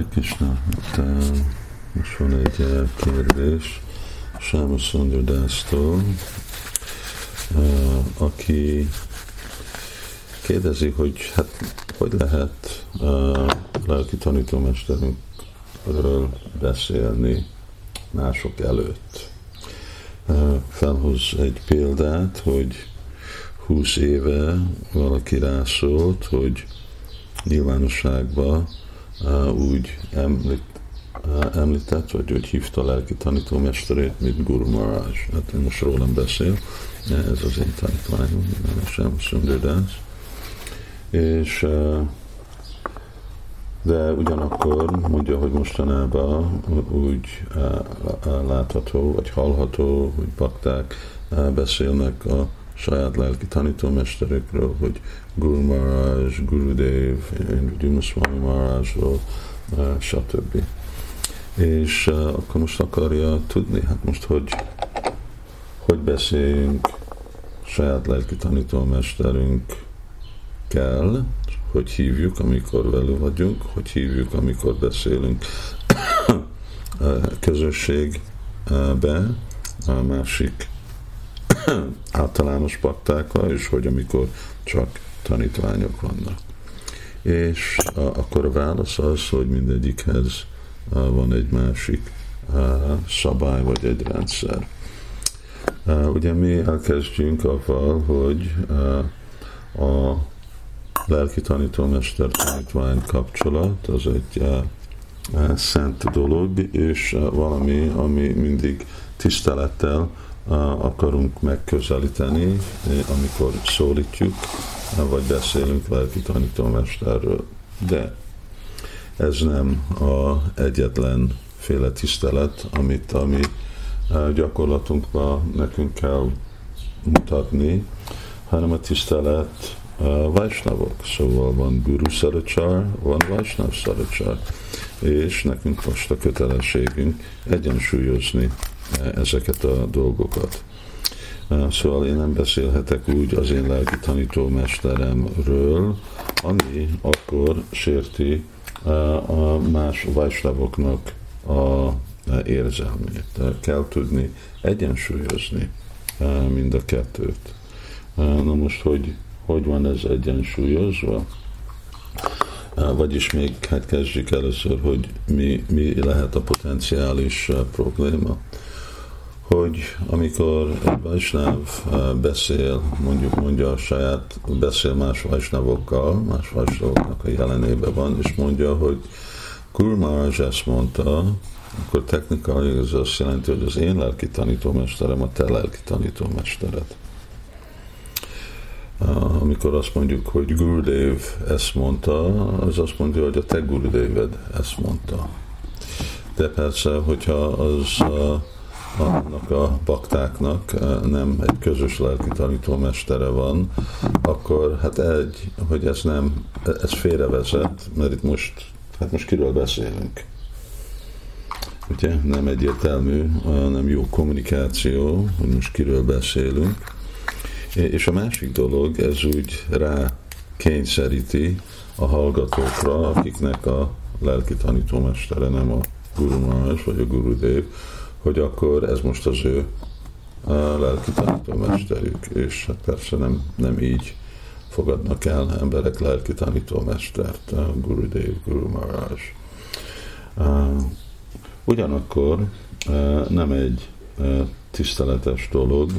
Hare Krishna, hát, most van egy kérdés Sáma Szundardásztól, aki kérdezi, hogy hát hogy lehet uh, lelki tanítómesterünkről beszélni mások előtt. Uh, felhoz egy példát, hogy 20 éve valaki rászólt, hogy nyilvánosságban úgy említ, említett, vagy úgy hívta a lelki tanítómesterét, mint Guru Maharaj. Hát én most rólam beszél, ez az én tanítványom, sem Sundardas. És de ugyanakkor mondja, hogy mostanában úgy látható, vagy hallható, hogy bakták beszélnek a saját lelki tanítómesterekről, hogy Guru Maharaj, Gurudev, Dumaswami Maharajról, stb. És akkor most akarja tudni, hát most hogy, hogy beszéljünk saját lelki tanítómesterünk kell, hogy hívjuk, amikor velő vagyunk, hogy hívjuk, amikor beszélünk közösségbe, a másik általános paktákkal, és hogy amikor csak tanítványok vannak. És a, akkor a válasz az, hogy mindegyikhez van egy másik szabály, vagy egy rendszer. Ugye mi elkezdjünk avval, hogy a lelki tanítómester tanítvány kapcsolat az egy szent dolog, és valami, ami mindig tisztelettel akarunk megközelíteni, amikor szólítjuk, vagy beszélünk lelki tanítómesterről. De ez nem a egyetlen féle tisztelet, amit a mi gyakorlatunkban nekünk kell mutatni, hanem a tisztelet Vajsnavok. Szóval van Guru Szaracsar, van Vajsnav Szaracsar. És nekünk most a kötelességünk egyensúlyozni ezeket a dolgokat. Szóval én nem beszélhetek úgy az én lelki tanítómesteremről, ami akkor sérti a más vajslavoknak a érzelmét. Kell tudni egyensúlyozni mind a kettőt. Na most, hogy hogy van ez egyensúlyozva? Vagyis még hát kezdjük először, hogy mi, mi lehet a potenciális probléma hogy amikor egy Vajsnáv beszél, mondjuk mondja a saját, beszél más Vajsnávokkal, más Vajsnávoknak a jelenében van, és mondja, hogy Guru ezt mondta, akkor technikailag ez azt jelenti, hogy az én lelki tanítómesterem a te lelki tanítómestered. Amikor azt mondjuk, hogy Gurudev ezt mondta, az azt mondja, hogy a te Gurudeved ezt mondta. De persze, hogyha az annak a baktáknak nem egy közös lelki tanítómestere van, akkor hát egy, hogy ez nem, ez félrevezet, mert itt most, hát most kiről beszélünk? Ugye nem egyértelmű, nem jó kommunikáció, hogy most kiről beszélünk. És a másik dolog, ez úgy rá kényszeríti a hallgatókra, akiknek a lelki tanítómestere nem a Guru Maharaj vagy a Guru Dev, hogy akkor ez most az ő lelki tanítómesterük, és hát persze nem, nem így fogadnak el emberek lelki tanítómestert, Guru Dev, Guru Maharaj. Ugyanakkor nem egy tiszteletes dolog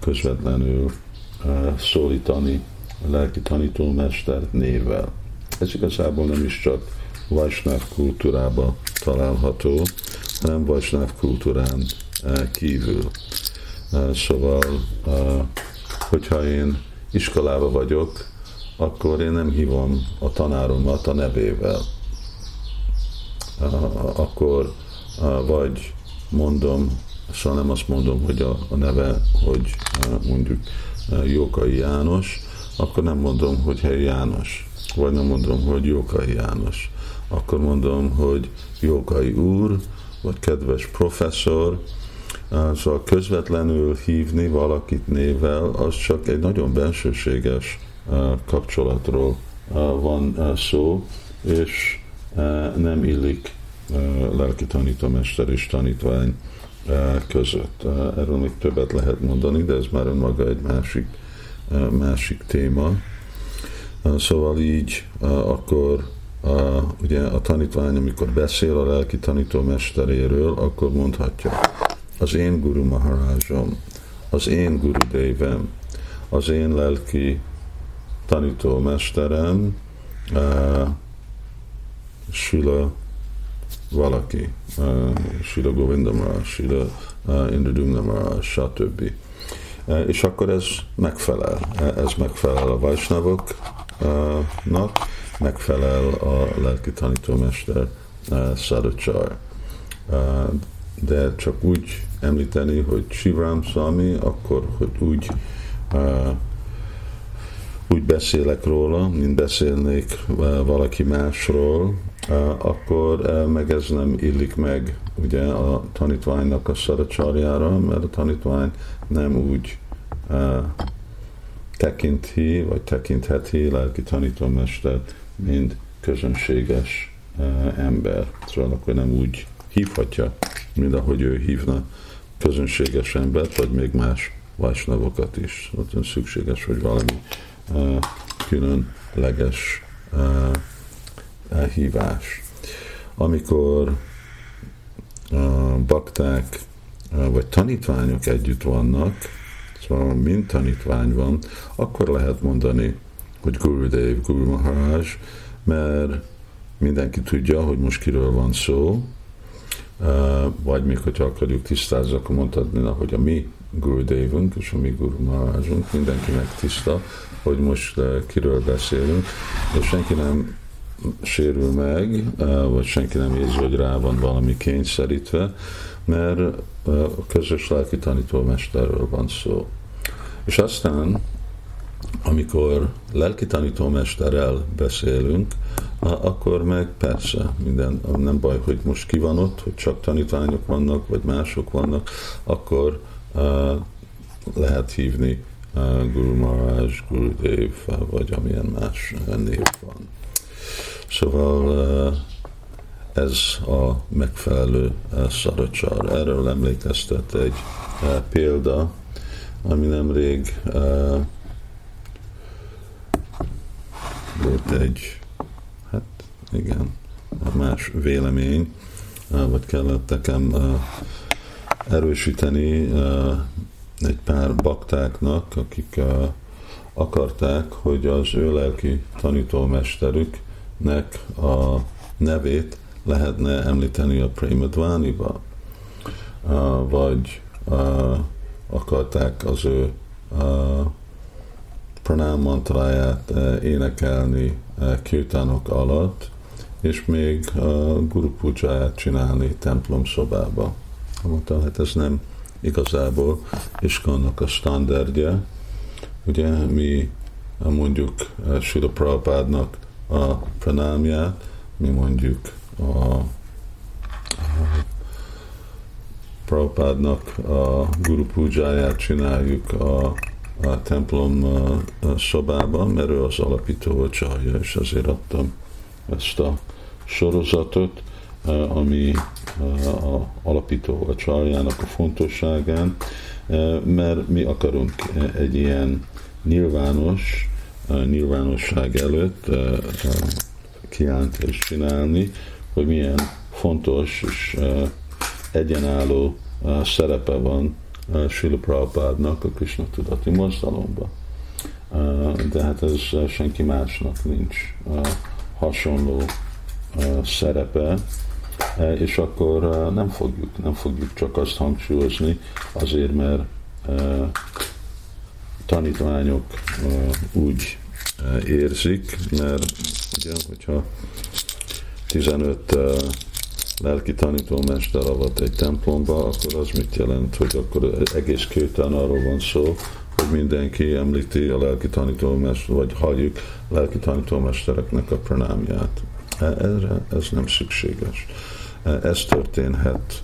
közvetlenül szólítani lelki tanítómestert névvel. Ez igazából nem is csak Vajsnáv kultúrába található, nem Vajsnáv kultúrán eh, kívül. Eh, szóval, eh, hogyha én iskolába vagyok, akkor én nem hívom a tanáromat a nevével. Akkor vagy mondom, szóval nem azt mondom, hogy a, a neve, hogy mondjuk Jókai János, akkor nem mondom, hogy Hely János, vagy nem mondom, hogy Jókai János. Akkor mondom, hogy Jókai úr, vagy kedves professzor, szóval közvetlenül hívni valakit nével, az csak egy nagyon bensőséges kapcsolatról van szó, és nem illik lelki tanítómester és tanítvány között. Erről még többet lehet mondani, de ez már önmaga egy másik, másik téma. Szóval így akkor ugye a tanítvány, amikor beszél a lelki tanítómesteréről, akkor mondhatja, az én Guru Maharajom, az én Guru Dévem, az én lelki tanítómesterem, uh, Sila valaki, uh, Sila Govindamra, Sila uh, Indradumnamra, stb. Uh, és akkor ez megfelel, ez megfelel a Vajsnavoknak, megfelel a lelki tanítómester uh, Sadachar. Uh, de csak úgy említeni, hogy Shivram Swami, akkor hogy úgy uh, úgy beszélek róla, mint beszélnék valaki másról, akkor meg ez nem illik meg ugye a tanítványnak a szaracsarjára, mert a tanítvány nem úgy tekinti, vagy tekintheti lelki tanítómestert, mint közönséges ember. Szóval akkor nem úgy hívhatja, mint ahogy ő hívna közönséges embert, vagy még más vásnavokat is. Ott szükséges, hogy valami különleges hívás. Amikor bakták vagy tanítványok együtt vannak, szóval mind tanítvány van, akkor lehet mondani, hogy Guru Dev, Guru Maharaj, mert mindenki tudja, hogy most kiről van szó, vagy még hogyha akarjuk tisztázni, akkor mondhatni, hogy a mi Guru Devünk és a mi Guru Maharajunk, mindenkinek tiszta, hogy most kiről beszélünk, és senki nem sérül meg, vagy senki nem érzi, hogy rá van valami kényszerítve, mert a közös lelki tanítómesterről van szó. És aztán, amikor lelki tanítómesterrel beszélünk, akkor meg persze, minden, nem baj, hogy most ki van ott, hogy csak tanítványok vannak, vagy mások vannak, akkor lehet hívni Guru Maharaj, Guru Dev, vagy amilyen más név van. Szóval ez a megfelelő szaracsar. Erről emlékeztet egy példa, ami nemrég volt egy, hát igen, más vélemény, vagy kellett nekem erősíteni egy pár baktáknak, akik akarták, hogy az ő lelki tanítómesterüknek a nevét lehetne említeni a Premadvani-ba, vagy akarták az ő pranám mantráját énekelni kirtánok alatt, és még guru pujáját csinálni templom szobába. Mondta, hát ez nem igazából Iskonnak a standardja. Ugye mi mondjuk eh, Sula Prabhupádnak a pranámját, mi mondjuk a, a Prabhupádnak a guru pujáját csináljuk a, a templom szobában, mert ő az alapító a csalja, és azért adtam ezt a sorozatot, Eh, ami eh, a alapító a csaljának a fontosságán, eh, mert mi akarunk egy ilyen nyilvános, nyilvánosság előtt kiállítást csinálni, hogy milyen fontos és egyenálló szerepe van Srila Prabhupádnak a Krishna tudati mozdalomban. De hát ez senki másnak nincs hasonló szerepe, és akkor nem fogjuk, nem fogjuk csak azt hangsúlyozni, azért, mert tanítványok úgy érzik, mert ugye, hogyha 15 lelki tanítómester avat egy templomba, akkor az mit jelent, hogy akkor egész kéten arról van szó, hogy mindenki említi a lelki tanítómester, vagy halljuk lelki tanítómestereknek a pranámját. Erre ez nem szükséges. Ez történhet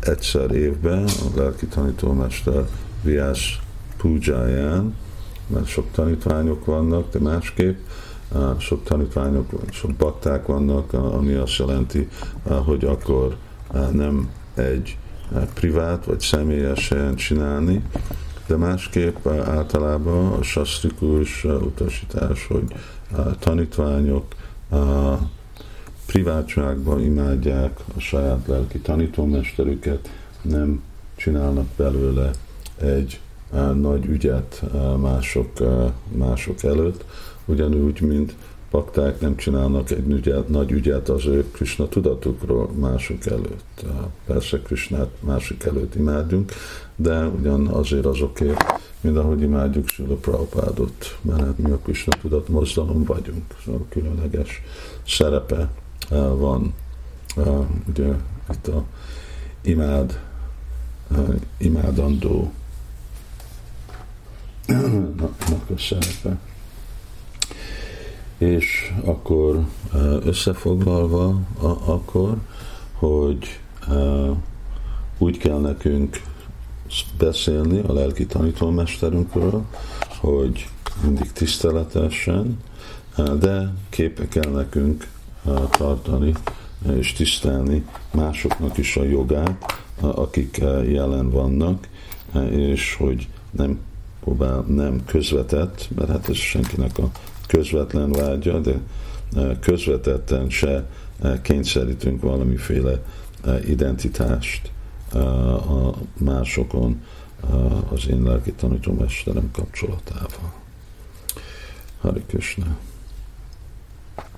egyszer évben a lelki tanítómester Viás púdzsáján, mert sok tanítványok vannak, de másképp sok tanítványok, sok bakták vannak, ami azt jelenti, hogy akkor nem egy privát vagy személyes helyen csinálni, de másképp általában a sastrikus utasítás, hogy tanítványok privátságban imádják a saját lelki tanítómesterüket, nem csinálnak belőle egy nagy ügyet mások, mások előtt, ugyanúgy, mint pakták nem csinálnak egy ügyet, nagy ügyet az ő Krishna tudatukról mások előtt. Persze Krishnát mások előtt imádjunk, de ugyan azért azokért, mint ahogy imádjuk Sula Prabhupádot, mert hát mi a Krishna tudat mozdalom vagyunk, szóval különleges szerepe van. Ugye itt a imád, imádandó a szerepe. És akkor összefoglalva, akkor, hogy úgy kell nekünk beszélni a lelki tanítómesterünkről, hogy mindig tiszteletesen, de képek kell nekünk tartani és tisztelni másoknak is a jogát, akik jelen vannak, és hogy nem próbál nem közvetett, mert hát ez senkinek a közvetlen vágya, de közvetetten se kényszerítünk valamiféle identitást a másokon az én lelki tanítómesterem kapcsolatával. Hari Krishna.